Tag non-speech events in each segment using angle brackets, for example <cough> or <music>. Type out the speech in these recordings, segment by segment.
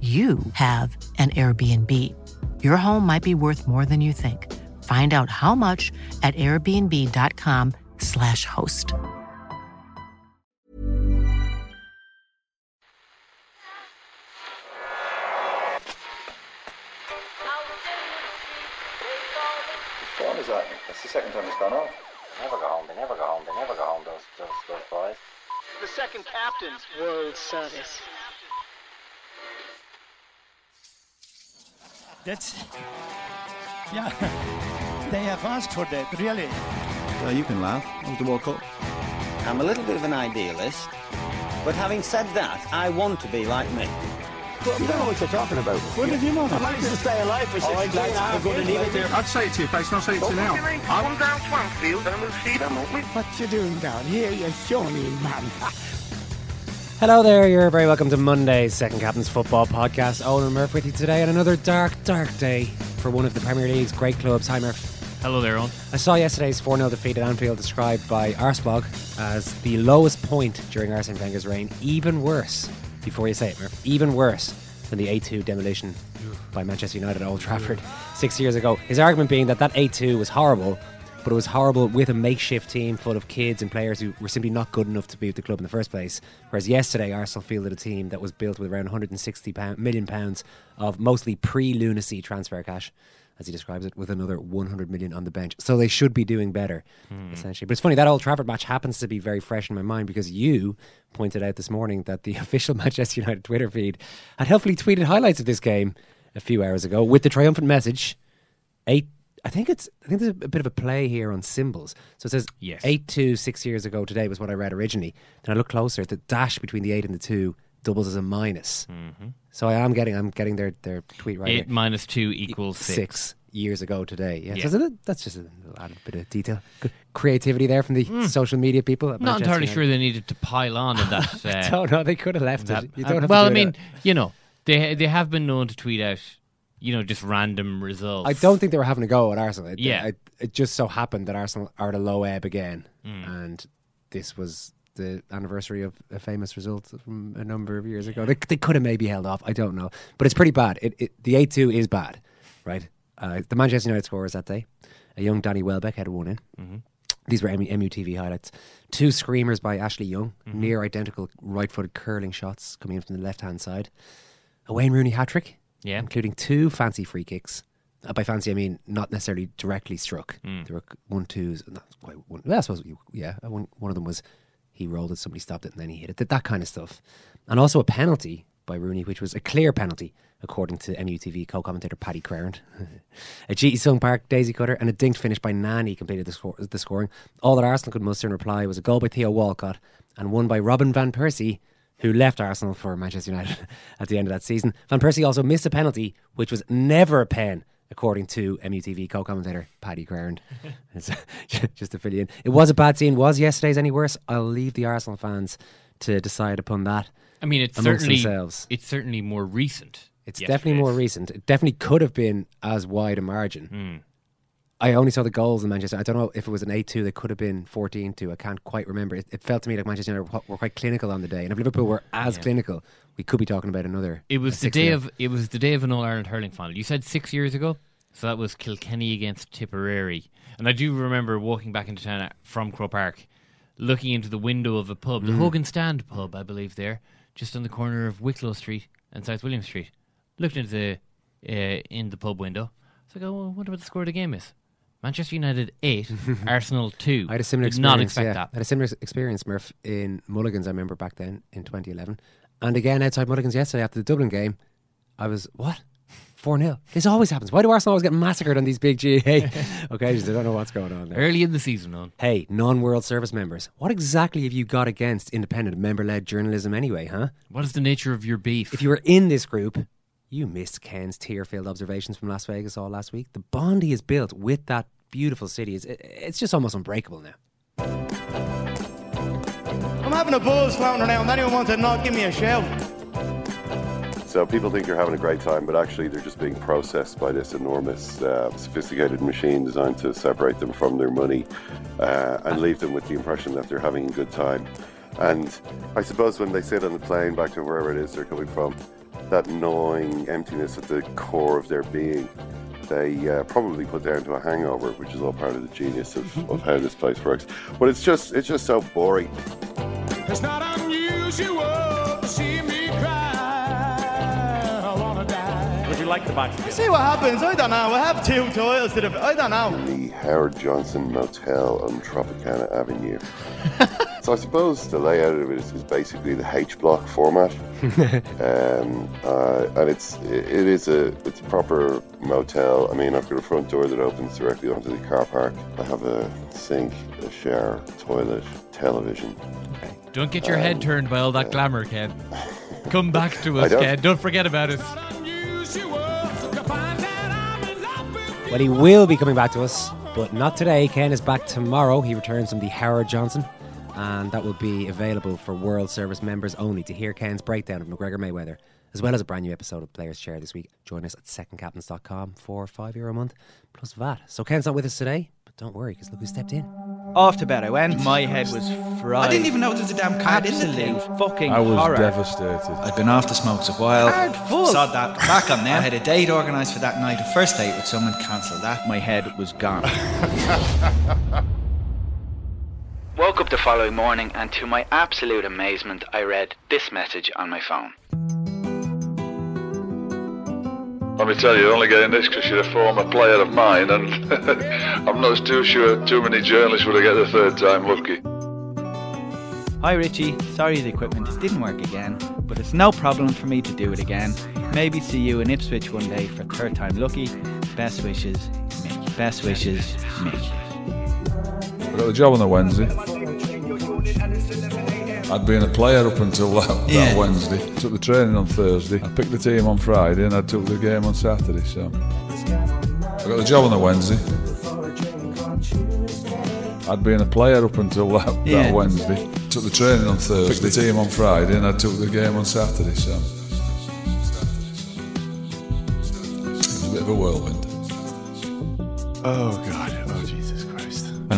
you have an Airbnb. Your home might be worth more than you think. Find out how much at airbnb.com/slash host. What time is that? That's the second time it's gone off. They Never go home. They never go home. They never go home. Those those those boys. The second captain's World Service. That's. Yeah. <laughs> They have asked for that, really. Well, you can laugh. It was the World Cup. I'm a little bit of an idealist, but having said that, I want to be like me. You don't know what you're talking about. When did you know that? managed to stay alive for 60 days. I'm going to leave it there. I'd say it to your face, not say it to you now. Come down Swansfield and we'll see them, won't we? What you doing down here, you shawny man? <laughs> Hello there, you're very welcome to Monday's Second Captain's Football Podcast. Owen and Murph with you today on another dark, dark day for one of the Premier League's great clubs. Hi Murph. Hello there, Owen. I saw yesterday's 4 0 defeat at Anfield described by Arsblog as the lowest point during Arsene Wenger's reign, even worse, before you say it, Murph, even worse than the A2 demolition by Manchester United at Old Trafford six years ago. His argument being that that A2 was horrible, but it was horrible with a makeshift team full of kids and players who were simply not good enough to be with the club in the first place. Whereas yesterday, Arsenal fielded a team that was built with around 160 pound, million pounds of mostly pre lunacy transfer cash. As he describes it, with another 100 million on the bench. So they should be doing better, hmm. essentially. But it's funny, that Old Trafford match happens to be very fresh in my mind because you pointed out this morning that the <laughs> official Manchester United Twitter feed had helpfully tweeted highlights of this game a few hours ago with the triumphant message eight. I think it's. I think there's a bit of a play here on symbols. So it says Yes. eight two six years ago today was what I read originally. Then I look closer. The dash between the eight and the two doubles as a minus. So I am getting. I'm getting their their tweet right. Eight here. minus two equals six. six years ago today. Yeah, Yeah. So that- that's just a little added bit of detail, Good creativity there from the social media people. Not entirely sure they needed to pile on in that. <laughs> Uh, don't know. They could have left that- it. You don't have well, I mean, you know, they they have been known to tweet out, you know, just random results. I don't think they were having a go at Arsenal. It, Yeah. it, it just so happened that Arsenal are at a low ebb again, Hmm. and this was the anniversary of a famous result from a number of years ago. They, they could have maybe held off. I don't know, but it's pretty bad. It, it, the eight two is bad, right? Uh, the Manchester United scorers that day, a young Danny Welbeck had one in. Mm-hmm. These were MUTV highlights. Two screamers by Ashley Young, Mm-hmm. near identical right-footed curling shots coming in from the left-hand side. A Wayne Rooney hat trick, Yeah. including two fancy free kicks. Uh, by fancy, I mean not necessarily directly struck. Mm. There were one twos, not quite one. Well, I suppose you, yeah, uh, one, one of them was he rolled it, somebody stopped it, and then he hit it. That, that kind of stuff, and also a penalty by Rooney, which was a clear penalty according to MUTV co-commentator Paddy Crerand. <laughs> a Ji-sung Park daisy cutter and a dinked finish by Nani completed the, score, the scoring. All that Arsenal could muster in reply was a goal by Theo Walcott and one by Robin van Persie, who left Arsenal for Manchester United <laughs> at the end of that season. Van Persie also missed a penalty, which was never a pen, according to MUTV co-commentator Paddy Crerand. <laughs> It's- <laughs> Just to fill you in, it was a bad scene. Was yesterday's any worse? I'll leave the Arsenal fans to decide upon that. I mean, it's certainly themselves. it's certainly more recent. It's definitely more recent. It definitely could have been as wide a margin. Hmm. I only saw the goals in Manchester. I don't know if it was an 8 2, they could have been 14 2. I can't quite remember. It, it felt to me like Manchester United were, were quite clinical on the day. And if Liverpool were as Yeah. clinical, we could be talking about another. It was the day of it was the day of an All Ireland hurling final. You said six years ago, so that was Kilkenny against Tipperary, and I do remember walking back into town from Croke Park, looking into the window of a pub, the Mm. Hogan Stand pub, I believe, there, just on the corner of Wicklow Street, and South William Street. Looked into the uh, in the pub window. So I go, well, I wonder what the score of the game is. Manchester United eight, <laughs> Arsenal two. I had a similar Did experience. not expect yeah. that. I had a similar experience, Murph, in Mulligan's. I remember back then in 2011, and again outside Mulligan's yesterday after the Dublin game. I was what four 0 This always happens. Why do Arsenal always get massacred on these big GA <laughs> occasions? I don't know what's going on there. Early in the season, on. Hey, non-World Service members, what exactly have you got against independent member-led journalism anyway, huh? What is the nature of your beef? If you were in this group, you missed Ken's tear-filled observations from Las Vegas all last week. The bond he has built with that beautiful city is it's just almost unbreakable now. I'm having a buzz floating around. Anyone want to not give me a shout? So people think you're having a great time, but actually they're just being processed by this enormous, uh, sophisticated machine designed to separate them from their money uh, and leave them with the impression that they're having a good time. And I suppose when they sit on the plane back to wherever it is they're coming from, that gnawing emptiness at the core of their being, they uh, probably put down to a hangover, which is all part of the genius of, <laughs> of how this place works. But it's just, it's just so boring. It's not unusual like the box? See what happens. I don't know. I have two titles to the. I don't know. the Howard Johnson Motel on Tropicana Avenue. <laughs> so I suppose the layout of it is, is basically the H block format, <laughs> um, uh, and it's it, it is a it's a proper motel. I mean, I've got a front door that opens directly onto the car park. I have a sink, a shower, toilet, television. Don't get your head turned by all that glamour, Ken. Come back to <laughs> us, don't. Ken. Don't forget about us. Well, he will be coming back to us, but not today. Ken is back tomorrow. He returns from the Howard Johnson, and that will be available for World Service members only to hear Ken's breakdown of McGregor Mayweather, as well as a brand new episode of Players Chair this week. Join us at secondcaptains.com for five euro a month plus VAT. So Ken's not with us today, don't worry, because look who stepped in. After to bed I went. My head was fried. I didn't even know there was a damn card in the Absolute thing. fucking I was horror. devastated. I'd been after smokes a while. Hard full. Sod that. Back on now. <laughs> I had a date organised for that night. A first date with someone. Cancelled that. My head was gone. <laughs> Woke up the following morning and to my absolute amazement, I read this message on my phone. Let me tell you, you're only getting this because you're a former player of mine, and <laughs> I'm not too sure too many journalists would have get the third time lucky. Hi Richie, sorry the equipment just didn't work again, but it's no problem for me to do it again. Maybe see you in Ipswich one day for third time lucky. Best wishes, Mick. Best wishes, Mick. I got the job on the Wednesday. I'd been a player up until <laughs> that, that Yeah. Wednesday. Took the training on Thursday. I picked the team on Friday, and I took the game on Saturday. So I got the job on the Wednesday. I'd been a player up until <laughs> that, Yeah. that Wednesday. Took the training on Thursday. Picked the team on Friday, and I took the game on Saturday. So it was a bit of a whirlwind. Oh God. Jesus Christ.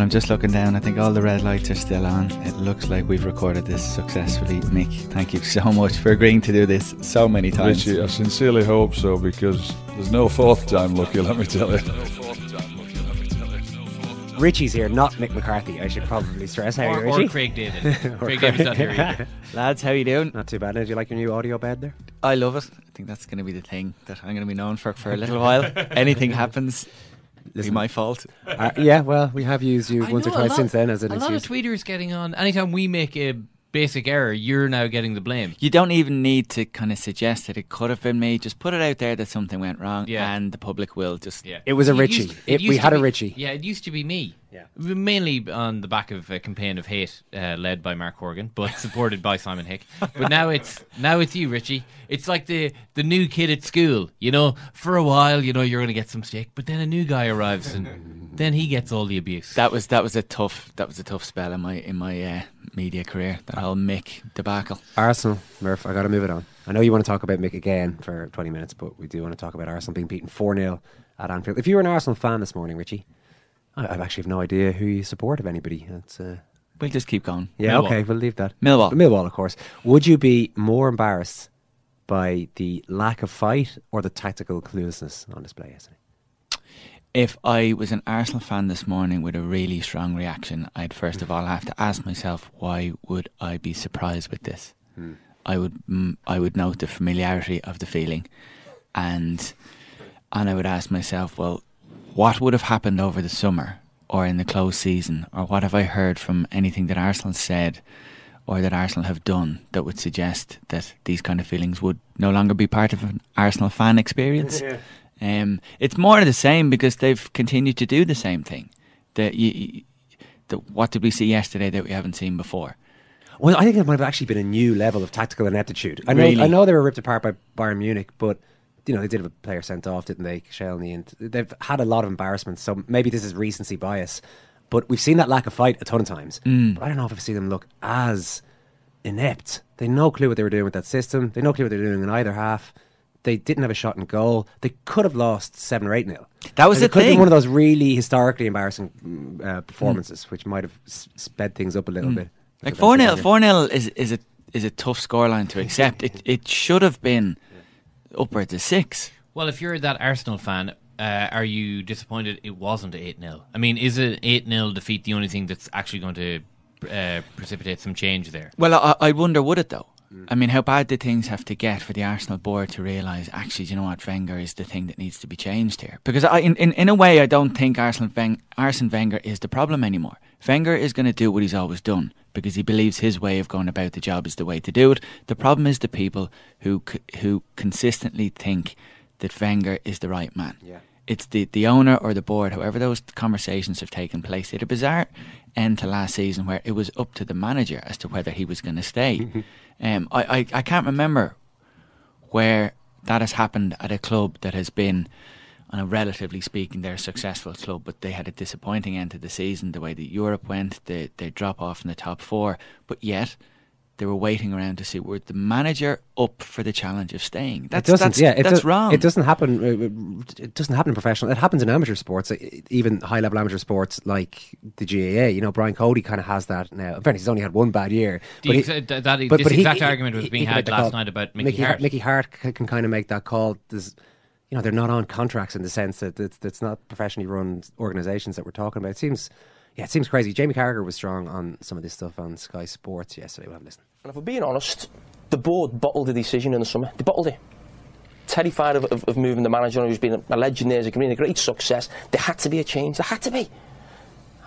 Well, I'm just looking down. I think all the red lights are still on. It looks like we've recorded this successfully. Mick, thank you so much for agreeing to do this so many times. Richie, I sincerely hope so because there's no fourth time lucky, let me tell you. Richie's here, not Mick McCarthy. I should probably stress. How are Or- you, or Richie? Craig David. Or <laughs> Craig David's not here either. <laughs> Lads, how you doing? Not too bad. Now, do you like your new audio bed there? I love it. I think that's going to be the thing that I'm going to be known for for a little while. Anything happens, it's Listen. my fault. <laughs> Uh, yeah, well, we have used you I once or know, a twice lot- since then as an a lot of tweeters getting on. Anytime we make a basic error, you're now getting the blame. You don't even need to kind of suggest that it could have been me. Just put it out there that something went wrong, Yeah. and the public will just. Yeah. It was a It Richie. used- It- used we to had a be- Richie. Yeah, it used to be me. Yeah. Mainly on the back of a campaign of hate uh, led by Mark Horgan, but <laughs> supported by Simon Hick. But now it's now it's you, Richie. It's like the the new kid at school. You know, for a while, you know, you're going to get some stick, but then a new guy arrives and then he gets all the abuse. That was that was a tough that was a tough spell in my in my uh, media career. That whole Mick debacle. Arsenal, Murph, I got to move it on. I know you want to talk about Mick again for 20 minutes, but we do want to talk about Arsenal being beaten 4 0 at Anfield. If you were an Arsenal fan this morning, Richie, I, I actually have no idea who you support of anybody. That's, uh, We'll just keep going. yeah, Millwall. okay, we'll leave that. Millwall. Millwall, of course. Would you be more embarrassed by the lack of fight or the tactical cluelessness on display yesterday? If I was an Arsenal fan this morning with a really strong reaction, I'd first of all have to ask myself, why would I be surprised with this? I would mm, I would note the familiarity of the feeling, and and I would ask myself, well, what would have happened over the summer or in the close season, or what have I heard from anything that Arsenal said or that Arsenal have done that would suggest that these kind of feelings would no longer be part of an Arsenal fan experience? <laughs> Yeah. Um, it's more of the same because they've continued to do the same thing. That you, the, what did we see yesterday that we haven't seen before? Well, I think it might have actually been a new level of tactical ineptitude. I know, Really? I know they were ripped apart by Bayern Munich, but you know they did have a player sent off, didn't they? Koscielny, and they've had a lot of embarrassments. So maybe this is recency bias, but we've seen that lack of fight a ton of times. Mm. But I don't know if I've seen them look as inept. They no clue what they were doing with that system. They no clue what they were doing in either half. They didn't have a shot in goal. They could have lost seven or eight nil. That was Like, the it could have been thing. one of those really historically embarrassing mm, uh, performances, which might have s- sped things up a little Mm. bit. Like four 0 Benzema. four 0 is is a is a tough scoreline to accept. it it should have been upwards of six. Well, if you're that Arsenal fan, uh, are you disappointed it wasn't 8 0? I mean, is an 8 0 defeat the only thing that's actually going to uh, precipitate some change there? Well, I, I wonder would it though. Mm. I mean, how bad did things have to get for the Arsenal board to realise actually, do you know what, Wenger is the thing that needs to be changed here? Because I, in, in in a way, I don't think Arsenal Wen- Arsene Wenger is the problem anymore. Wenger is going to do what he's always done because he believes his way of going about the job is the way to do it. The problem is the people who who consistently think that Wenger is the right man. Yeah. It's the, the owner or the board, however those conversations have taken place. Had a bizarre end to last season where it was up to the manager as to whether he was going to stay. <laughs> um, I, I, I can't remember where that has happened at a club that has been, on a relatively speaking, they're a successful club, but they had a disappointing end to the season. The way that Europe went, they they drop off in the top four, but yet they were waiting around to see were the manager up for the challenge of staying. That's it doesn't. that's, yeah, it that's does- wrong. It doesn't happen. uh, It doesn't happen in professional. It happens in amateur sports, uh, even high level amateur sports like the GAA. You know, Brian Cody kind of has that now. In fairness, he's only had one bad year. But he- exa- that- but- this but exact he- argument was he- being he had last call. night about Mickey Hart. Hart. Mickey Hart c- can kind of make that call. There's, you know, they're not on contracts in the sense that it's, it's not professionally run organisations that we're talking about. It seems, yeah, it seems crazy. Jamie Carragher was strong on some of this stuff on Sky Sports yesterday. We'll have a listen. And if we're being honest, the board bottled the decision in the summer. They bottled it. Terrified of, of, of moving the manager who's been a legend there, has been a great success. There had to be a change. There had to be.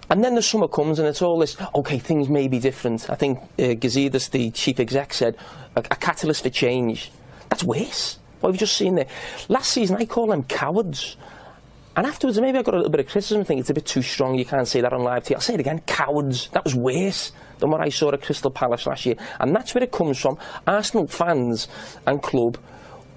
And then the summer comes and it's all this, okay, things may be different. I think uh, Gazidis, the chief exec, said a, a catalyst for change. That's worse. What we've just seen there. Last season, I call them cowards. And afterwards, maybe I got a little bit of criticism. I think it's a bit too strong. You can't say that on live TV. I'll say it again. Cowards. That was worse than what I saw at Crystal Palace last year. And that's where it comes from. Arsenal fans and club,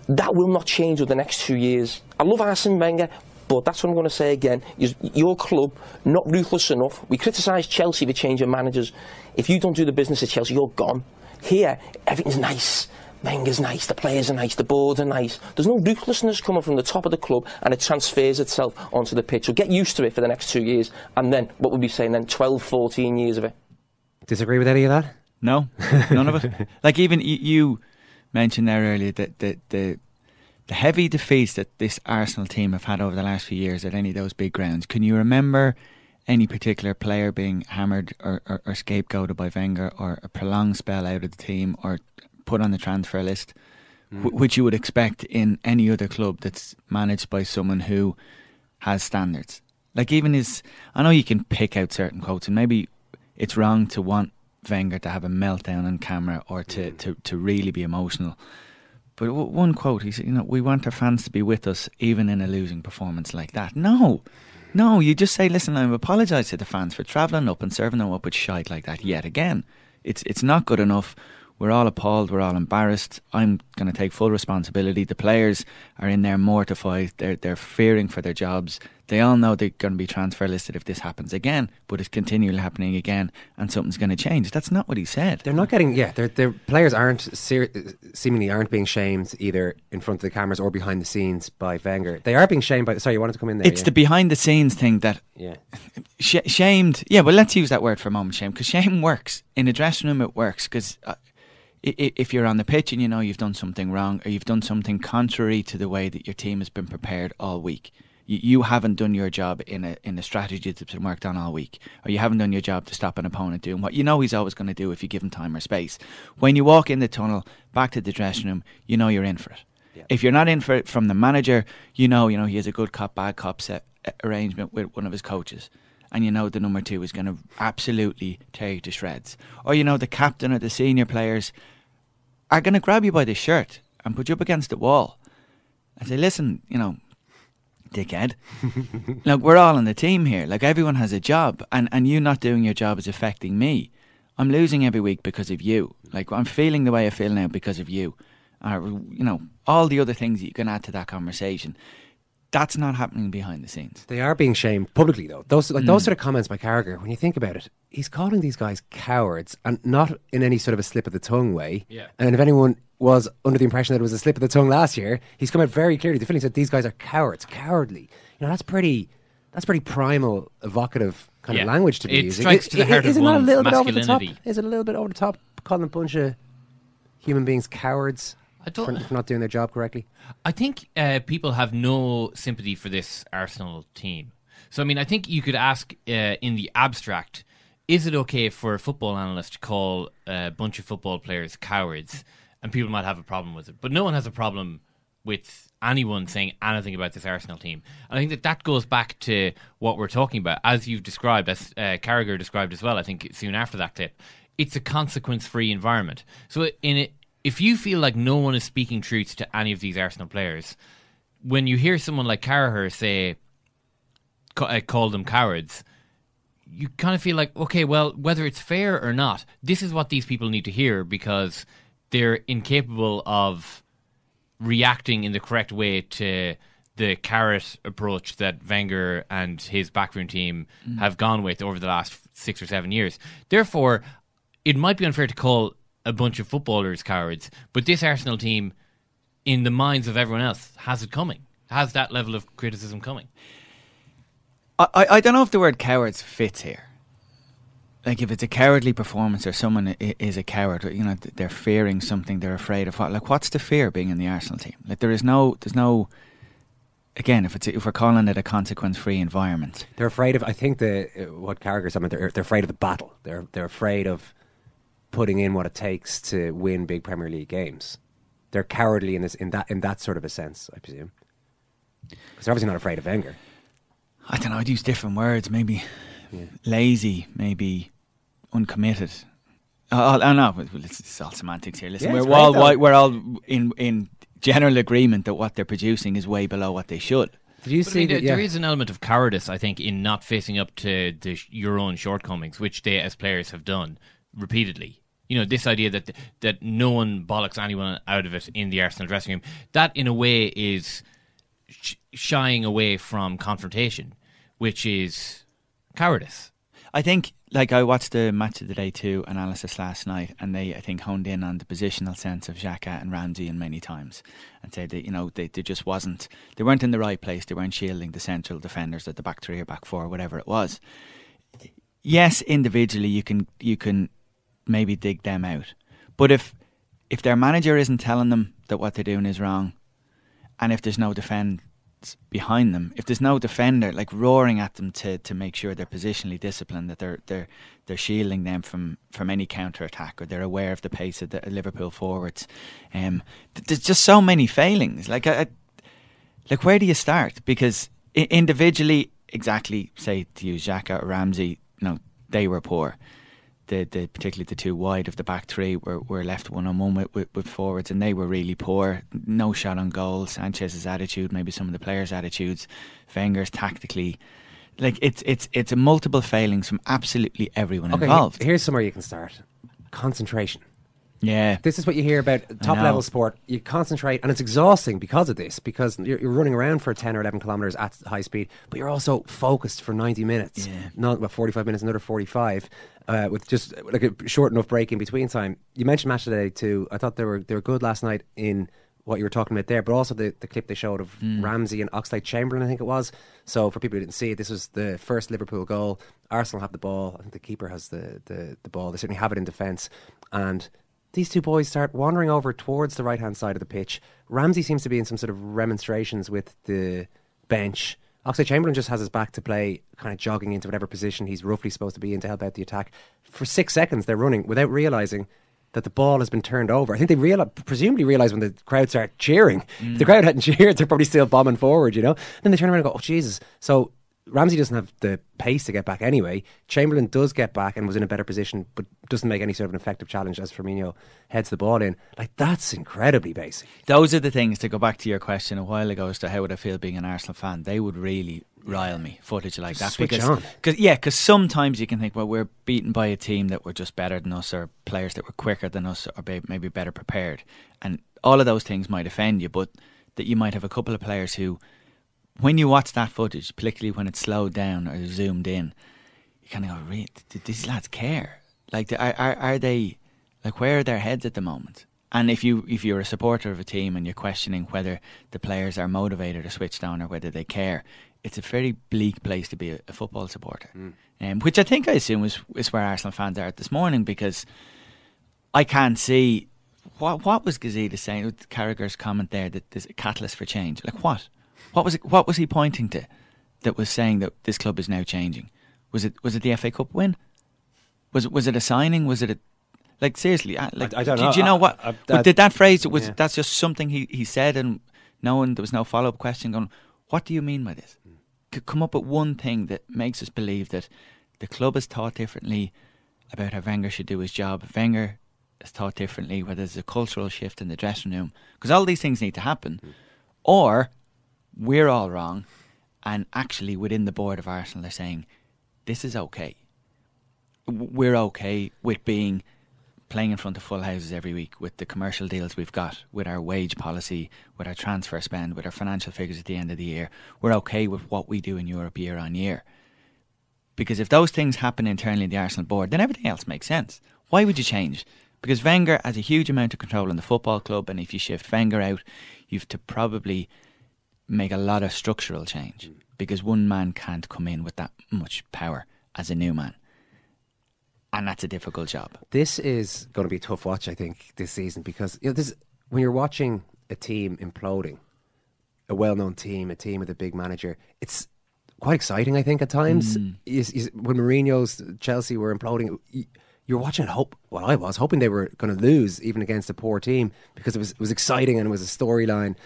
that will not change over the next two years. I love Arsene Wenger, but that's what I'm going to say again. Is your club not ruthless enough? We criticise Chelsea for changing managers. If you don't do the business at Chelsea, you're gone. Here, everything's nice. Wenger's nice, the players are nice, the board are nice. There's no ruthlessness coming from the top of the club and it transfers itself onto the pitch. So get used to it for the next two years and then, what we'll be saying then, 12, 14 years of it. Disagree with any of that? No, none of it. <laughs> Like even you, you mentioned there earlier that the, the the heavy defeats that this Arsenal team have had over the last few years at any of those big grounds. Can you remember any particular player being hammered or, or, or scapegoated by Wenger, or a prolonged spell out of the team, or put on the transfer list, wh- mm. which you would expect in any other club that's managed by someone who has standards? Like even his, I know you can pick out certain quotes, and maybe it's wrong to want Wenger to have a meltdown on camera or to, mm. to, to really be emotional. But w- one quote, he said, you know, we want our fans to be with us even in a losing performance like that. No, no, you just say, listen, I apologise to the fans for travelling up and serving them up with shite like that yet again. It's, it's not good enough. We're all appalled. We're all embarrassed. I'm going to take full responsibility. The players are in there mortified. They're, they're fearing for their jobs. They all know they're going to be transfer listed if this happens again, but it's continually happening again and something's going to change. That's not what he said. They're not getting. Yeah, their their players aren't ser- seemingly aren't being shamed either in front of the cameras or behind the scenes by Wenger. They are being shamed by. Sorry, you wanted to come in there. It's yeah? the behind the scenes thing that Yeah. sh- shamed. Yeah, well, let's use that word for a moment, shame, because shame works in a dressing room. It works because uh, if you're on the pitch and you know you've done something wrong or you've done something contrary to the way that your team has been prepared all week, You, you haven't done your job in a in a strategy that's been worked on all week, or you haven't done your job to stop an opponent doing what you know he's always going to do if you give him time or space. When you walk in the tunnel, back to the dressing room, you know you're in for it. If you're not in for it from the manager, you know you know he has a good cop bad cop set uh, arrangement with one of his coaches. And you know the number two is going to absolutely tear you to shreds. Or you know the captain or the senior players are going to grab you by the shirt and put you up against the wall and say, listen, you know, dickhead, <laughs> look, we're all on the team here. Like, everyone has a job, and, and you not doing your job is affecting me. I'm losing every week because of you. Like, I'm feeling the way I feel now because of you. Or, you know, all the other things that you can add to that conversation. That's not happening behind the scenes. They are being shamed publicly, though. Those like those Mm. sort of comments by Carragher. When you think about it, he's calling these guys cowards, and not in any sort of a slip of the tongue way. Yeah. And if anyone was under the impression that it was a slip of the tongue last year, he's come out very clearly. The feeling said these guys are cowards, cowardly. You know, that's pretty. That's pretty primal, evocative kind of language to be It using. strikes to the heart is of it not a little bit over the top? Is it a little bit over the top calling a bunch of human beings cowards I don't- for, for not doing their job correctly? I think uh, people have no sympathy for this Arsenal team. So, I mean, I think you could ask uh, in the abstract is it okay for a football analyst to call a bunch of football players cowards? And people might have a problem with it. But no one has a problem with anyone saying anything about this Arsenal team. And I think that that goes back to what we're talking about, as you've described, as uh, Carragher described as well, I think soon after that clip. It's a consequence free environment. So, in it, if you feel like no one is speaking truth to any of these Arsenal players, when you hear someone like Carragher say, uh, call them cowards, you kind of feel like, okay, well, whether it's fair or not, this is what these people need to hear because they're incapable of reacting in the correct way to the carrot approach that Wenger and his backroom team Mm. have gone with over the last six or seven years. Therefore, it might be unfair to call a bunch of footballers cowards, but this Arsenal team, in the minds of everyone else, has it coming. Has that level of criticism coming. I, I, I don't know if the word cowards fits here. Like if it's a cowardly performance or someone is a coward, you know, they're fearing something, they're afraid of what. Like, what's the fear being in the Arsenal team? Like, there is no, there's no. Again, if it's if we're calling it a consequence-free environment, They're afraid of. I think the uh, what Carragher said. They're they're afraid of the battle. They're they're afraid of putting in what it takes to win big Premier League games. They're cowardly in this in that in that sort of a sense, I presume. Because they're obviously not afraid of Wenger. I don't know. I'd use different words. Maybe lazy, maybe uncommitted. I, I know. It's, it's all semantics here. Listen, Yeah, we're all great, though. wi- we're all in in general agreement that what they're producing is way below what they should. Did you But, I mean, there, there is an element of cowardice, I think, in not facing up to the, sh- your own shortcomings, which they, as players, have done repeatedly. You know, this idea that that no one bollocks anyone out of it in the Arsenal dressing room. That, in a way, is sh- shying away from confrontation, which is cowardice. I think, like, I watched the match of the day two analysis last night, and they, I think, honed in on the positional sense of Xhaka and Ramsey in many times, and said that you know they, they just wasn't, they weren't in the right place. They weren't shielding the central defenders at the back three or back four, whatever it was. Yes, individually you can you can maybe dig them out, but if if their manager isn't telling them that what they're doing is wrong, and if there's no defence behind them, if there's no defender like roaring at them to, to make sure they're positionally disciplined, that they're they're they're shielding them from, from any counter attack, or they're aware of the pace of the Liverpool forwards, um, th- there's just so many failings. Like I, I, like where do you start? Because I- individually, exactly, say to use Xhaka or Ramsey, you know, they were poor. The, the particularly the two wide of the back three were, were left one on one with, with, with forwards, and they were really poor. No shot on goal. Sanchez's attitude, maybe some of the players' attitudes, Wenger's tactically, like it's it's it's a multiple failings from absolutely everyone Okay, involved. here's somewhere you can start. Concentration. Yeah. This is what you hear about top level sport. You concentrate, and it's exhausting because of this, because you're, you're running around for 10 or 11 kilometres at high speed, but you're also focused for 90 minutes. Yeah. Not about 45 minutes, another 45, uh, with just like a short enough break in between time. You mentioned match today too. I thought they were they were good last night in what you were talking about there, but also the, the clip they showed of Mm. Ramsey and Oxlade Chamberlain, I think it was. So for people who didn't see it, this was the first Liverpool goal. Arsenal have the ball. I think the keeper has the, the, the ball. They certainly have it in defence. And these two boys start wandering over towards the right hand side of the pitch. Ramsey seems to be in some sort of remonstrations with the bench Oxlade Chamberlain just has his back to play, kind of jogging into whatever position he's roughly supposed to be in to help out the attack. For six seconds, they're running without realizing that the ball has been turned over. I think they real, presumably realize when the crowd start cheering. If the mm. crowd hadn't <laughs> cheered, they're probably still bombing forward, you know. Then they turn around and go, "Oh Jesus!" So Ramsey doesn't have the pace to get back anyway. Chamberlain does get back and was in a better position, but doesn't make any sort of an effective challenge as Firmino heads the ball in. Like that's incredibly basic. Those are the things to go back to your question a while ago as to how would I feel being an Arsenal fan. They would really rile me footage like that Switch because. Cause, yeah, because sometimes you can think, well, we're beaten by a team that were just better than us, or players that were quicker than us, or maybe better prepared, and all of those things might offend you. But that you might have a couple of players who, when you watch that footage, particularly when it's slowed down or zoomed in, you kind of go, "Really, did these lads care? Like, are, are are they like where are their heads at the moment?" And if you if you're a supporter of a team and you're questioning whether the players are motivated or switched on or whether they care, it's a very bleak place to be a, a football supporter. Um, which I think I assume is is where Arsenal fans are at this morning because I can't see what what was Gazidis saying with Carragher's comment there that there's a catalyst for change. Like what? What was it, what was he pointing to that was saying that this club is now changing? Was it was it the FA Cup win? Was it was it a signing? Was it a like seriously? Like, I don't did know. you know I- what? I- that- did that phrase? Was yeah. that's just something he, he said, and no one there was no follow up question. Going, what do you mean by this? C- come up with one thing that makes us believe that the club has thought differently about how Wenger should do his job. Wenger has thought differently, whether there's a cultural shift in the dressing room, because all these things need to happen, mm. or we're all wrong, and actually within the board of Arsenal they're saying this is okay. We're okay with being playing in front of full houses every week with the commercial deals we've got, with our wage policy, with our transfer spend, with our financial figures at the end of the year. We're okay with what we do in Europe year on year. Because if those things happen internally in the Arsenal board, then everything else makes sense. Why would you change? Because Wenger has a huge amount of control in the football club, and if you shift Wenger out, you've to probably make a lot of structural change because one man can't come in with that much power as a new man. And that's a difficult job. This is going to be a tough watch, I think, this season because you know this when you're watching a team imploding, a well-known team, a team with a big manager, it's quite exciting. I think at times, Mm. Is- is- when Mourinho's Chelsea were imploding, you're watching it. Hope well, I was hoping they were going to lose even against a poor team because it was it was exciting and it was a storyline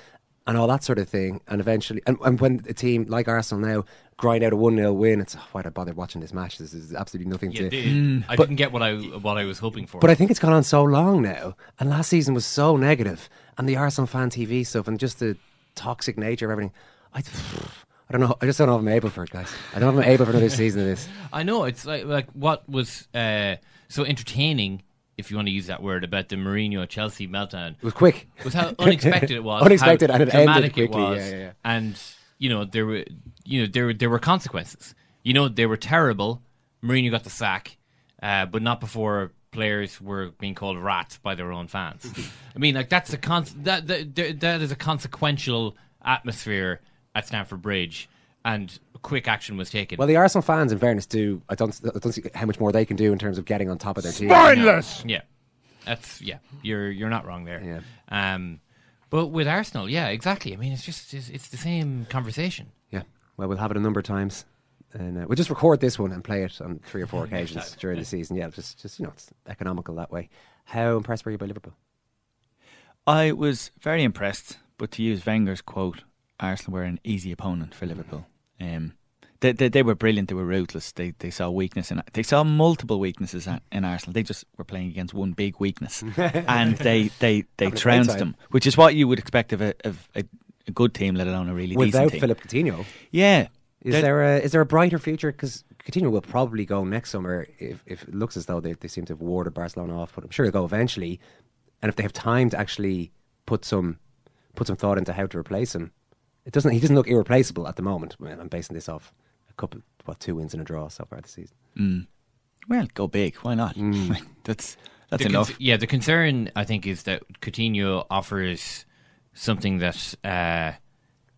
and all that sort of thing. And eventually, and, and when a team like Arsenal now grind out a one 0 win, it's oh, why'd I bother watching this match? This is absolutely nothing Yeah, to. I But- didn't get what I what I was hoping for. but I think it's gone on so long now, and last season was so negative, and the Arsenal fan TV stuff, and just the toxic nature of everything. I, <sighs> I don't know. I just don't know if I'm able for it, guys. I don't know if I'm able for another season of this. <laughs> I know it's like like what was uh, so entertaining, if you want to use that word, about the Mourinho Chelsea meltdown. It was quick. Was how unexpected it <laughs> was. Unexpected, and it ended quickly, It was, yeah, yeah, yeah. And you know there were you know there there were consequences. You know they were terrible. Mourinho got the sack, uh, but not before players were being called rats by their own fans. <laughs> I mean, like that's a con- that that that is a consequential atmosphere at Stamford Bridge, and quick action was taken. Well, the Arsenal fans, in fairness, do I don't I don't see how much more they can do in terms of getting on top of their team. Spineless. Yeah, that's yeah. You're you're not wrong there. Yeah. Um, but with Arsenal, yeah, exactly. I mean, it's just it's, it's the same conversation. Yeah. Well, we'll have it a number of times, and uh, we'll just record this one and play it on three or four <laughs> occasions during the season. Yeah, just just you know, it's economical that way. How impressed were you by Liverpool? I was very impressed, but to use Wenger's quote, Arsenal were an easy opponent for Liverpool. Um, they, they, they were brilliant. They were ruthless. They they saw weakness in they saw multiple weaknesses in- Arsenal. They just were playing against one big weakness, <laughs> and they they they Having a great trounced them, which is what you would expect of a of a, a good team, let alone a really Without decent team. Philippe Coutinho, Yeah, Is They're- there a is there a brighter future? Because Coutinho will probably go next summer if, if it looks as though they, they seem to have warded Barcelona off, but I'm sure he'll go eventually. And if they have time to actually put some put some thought into how to replace him, it doesn't. He doesn't look irreplaceable at the moment. I'm basing this off a couple, what two wins and a draw so far this season. Mm. Well, go big. Why not? <laughs> that's that's The enough. cons- yeah, the concern I think is that Coutinho offers something that uh,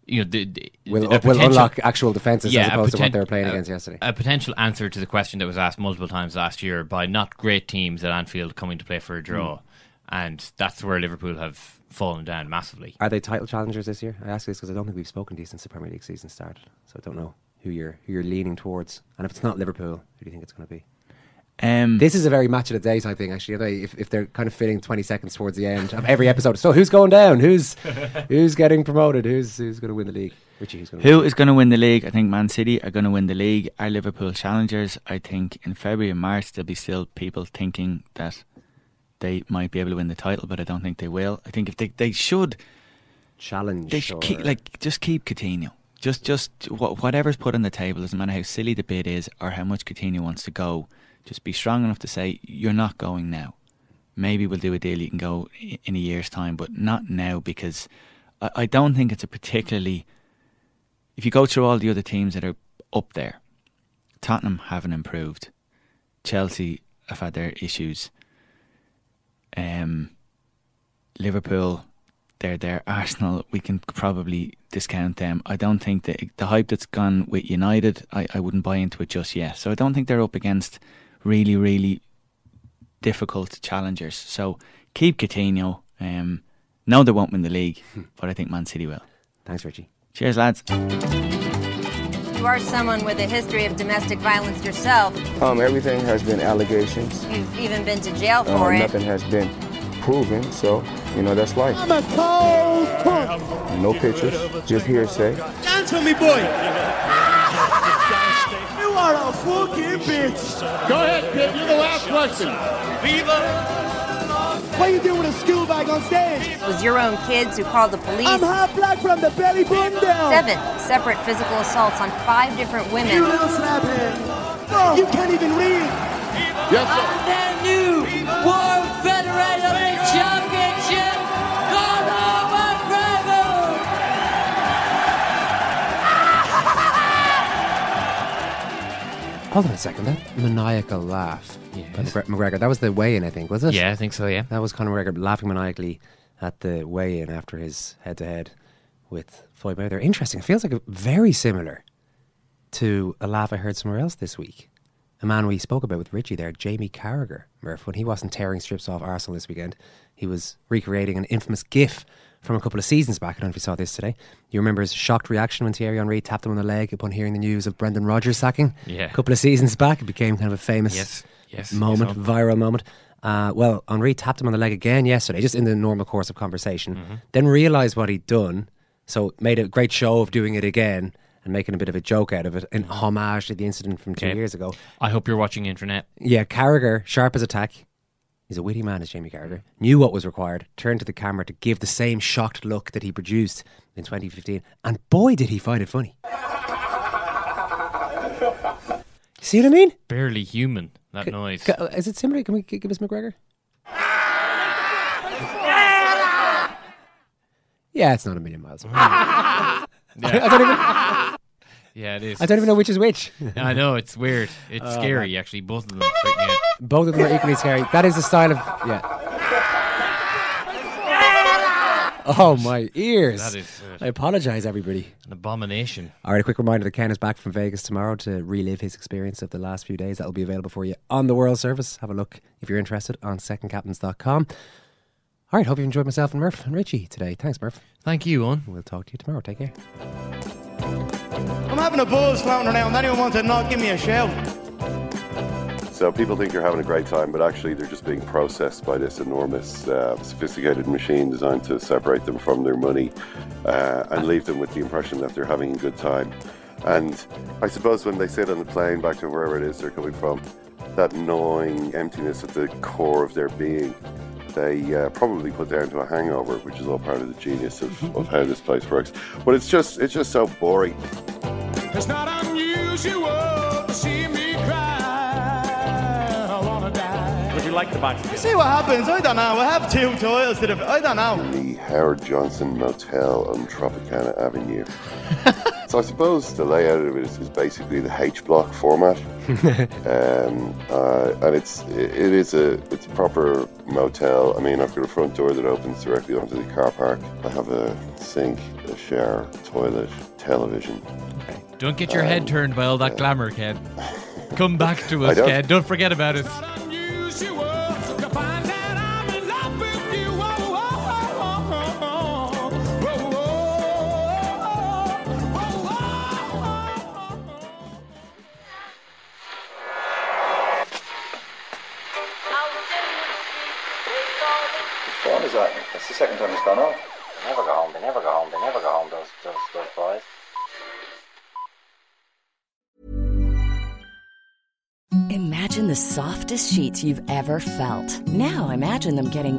you know the, the Will- will unlock actual defences as a opposed to what they were playing a- against yesterday. A potential answer to the question that was asked multiple times last year by not great teams at Anfield coming to play for a draw. Hmm. And that's where Liverpool have fallen down massively. Are they title challengers this year? I ask this because I don't think we've spoken to you since the Premier League season started, so I don't know who you're who you're leaning towards. And if it's not Liverpool, who do you think it's going to be? Um, This is a very match of the day type thing, actually. aren't they? If, if they're kind of fitting twenty seconds towards the end of every episode, so who's going down? Who's <laughs> who's getting promoted? Who's who's going to win the league? Richie, who's going? Who is going to win the league? I think Man City are going to win the league. Are Liverpool challengers? I think in February and March there'll be still people thinking that they might be able to win the title, but I don't think they will. I think if they they should challenge, they should keep like just keep Coutinho. Just just wha- whatever's put on the table, doesn't matter how silly the bid is or how much Coutinho wants to go. Just be strong enough to say you're not going now. Maybe we'll do a deal you can go in a year's time, but not now because I, I don't think it's a particularly. If you go through all the other teams that are up there, Tottenham haven't improved. Chelsea have had their issues. Um, Liverpool, they're there. Arsenal, we can probably discount them. I don't think that the hype that's gone with United, I, I wouldn't buy into it just yet. So I don't think they're up against really, really difficult challengers. So keep Coutinho. Um, no, they won't win the league, <laughs> but I think Man City will. Thanks, Richie. Cheers, lads. You are someone with a history of domestic violence yourself. Um, everything has been allegations. You've even been to jail Uh, for it. nothing has been proven, so you know that's life. I'm a cold punk. No pictures, just hearsay. Dance for me, boy. you are a fucking bitch. Go ahead, kid. You're the last question. Viva. What are you doing with a school bag on stage? It was your own kids who called the police. I'm half black from the belly button down. Seven separate physical assaults on five different women. You little slaphead. You can't even read. Yes, sir. The new World Federated Championship, Conor McGregor. Hold on a second. That maniacal laugh by McGre- McGregor. That was the weigh-in, I think, was it? Yeah, I think so. Yeah, that was Conor McGregor laughing maniacally at the weigh-in after his head-to-head with Floyd Mayweather. Interesting. It feels like a, very similar to a laugh I heard somewhere else this week. A man we spoke about with Richie there, Jamie Carragher, Murph, when he wasn't tearing strips off Arsenal this weekend, he was recreating an infamous GIF from a couple of seasons back. I don't know if you saw this today. You remember his shocked reaction when Thierry Henry tapped him on the leg upon hearing the news of Brendan Rodgers sacking? Yeah. A couple of seasons back, it became kind of a famous Yes, yes, moment, viral moment. Uh, well, Henry tapped him on the leg again yesterday, just in the normal course of conversation. Mm-hmm. Then realised what he'd done, so made a great show of doing it again and making a bit of a joke out of it in homage to the incident from two Okay. years ago. I hope you're watching internet. Yeah, Carragher, sharp as a tack. He's a witty man, as Jamie Carragher. Knew what was required, turned to the camera to give the same shocked look that he produced in 2015. And boy, did he find it funny. See what I mean? Barely human. That noise. Ca- Is it similar? Can we give us McGregor? Yeah, it's not a million miles away. <laughs> I, I don't even. Yeah, it is. I don't even know which is which. I know it's weird. It's Oh, scary. Actually, both of them freak me out. Both of them are equally scary. That is the style of yeah. <laughs> Oh my ears! That is, uh, I apologise, everybody. An abomination. All right, a quick reminder that Ken is back from Vegas tomorrow to relive his experience of the last few days. That will be available for you on the World Service. Have a look if you're interested on secondcaptains.com. All right, hope you enjoyed myself and Murph and Richie today. Thanks, Murph. Thank you, On. We'll talk to you tomorrow. Take care. I'm having a buzz floating around. Anyone want to not give me a shout? So people think you're having a great time, but actually they're just being processed by this enormous, uh, sophisticated machine designed to separate them from their money uh, and leave them with the impression that they're having a good time. And I suppose when they sit on the plane back to wherever it is they're coming from, that gnawing emptiness at the core of their being, they uh, probably put down to a hangover, which is all part of the genius of, <laughs> of how this place works. But it's just it's just so boring. It's not unusual like the box? See what happens. I don't know. I have two toilets. That have, I don't know. the Howard Johnson Motel on Tropicana Avenue. <laughs> so I suppose the layout of it is, is basically the H block format, <laughs> um, uh, and it's it, it is a it's a proper motel. I mean, I've got a front door that opens directly onto the car park. I have a sink, a shower, toilet, television. Don't get your head turned by all that glamour, Ken. Come back to <laughs> us, don't- Ken. Don't forget about us. Sheets you've ever felt. Now imagine them getting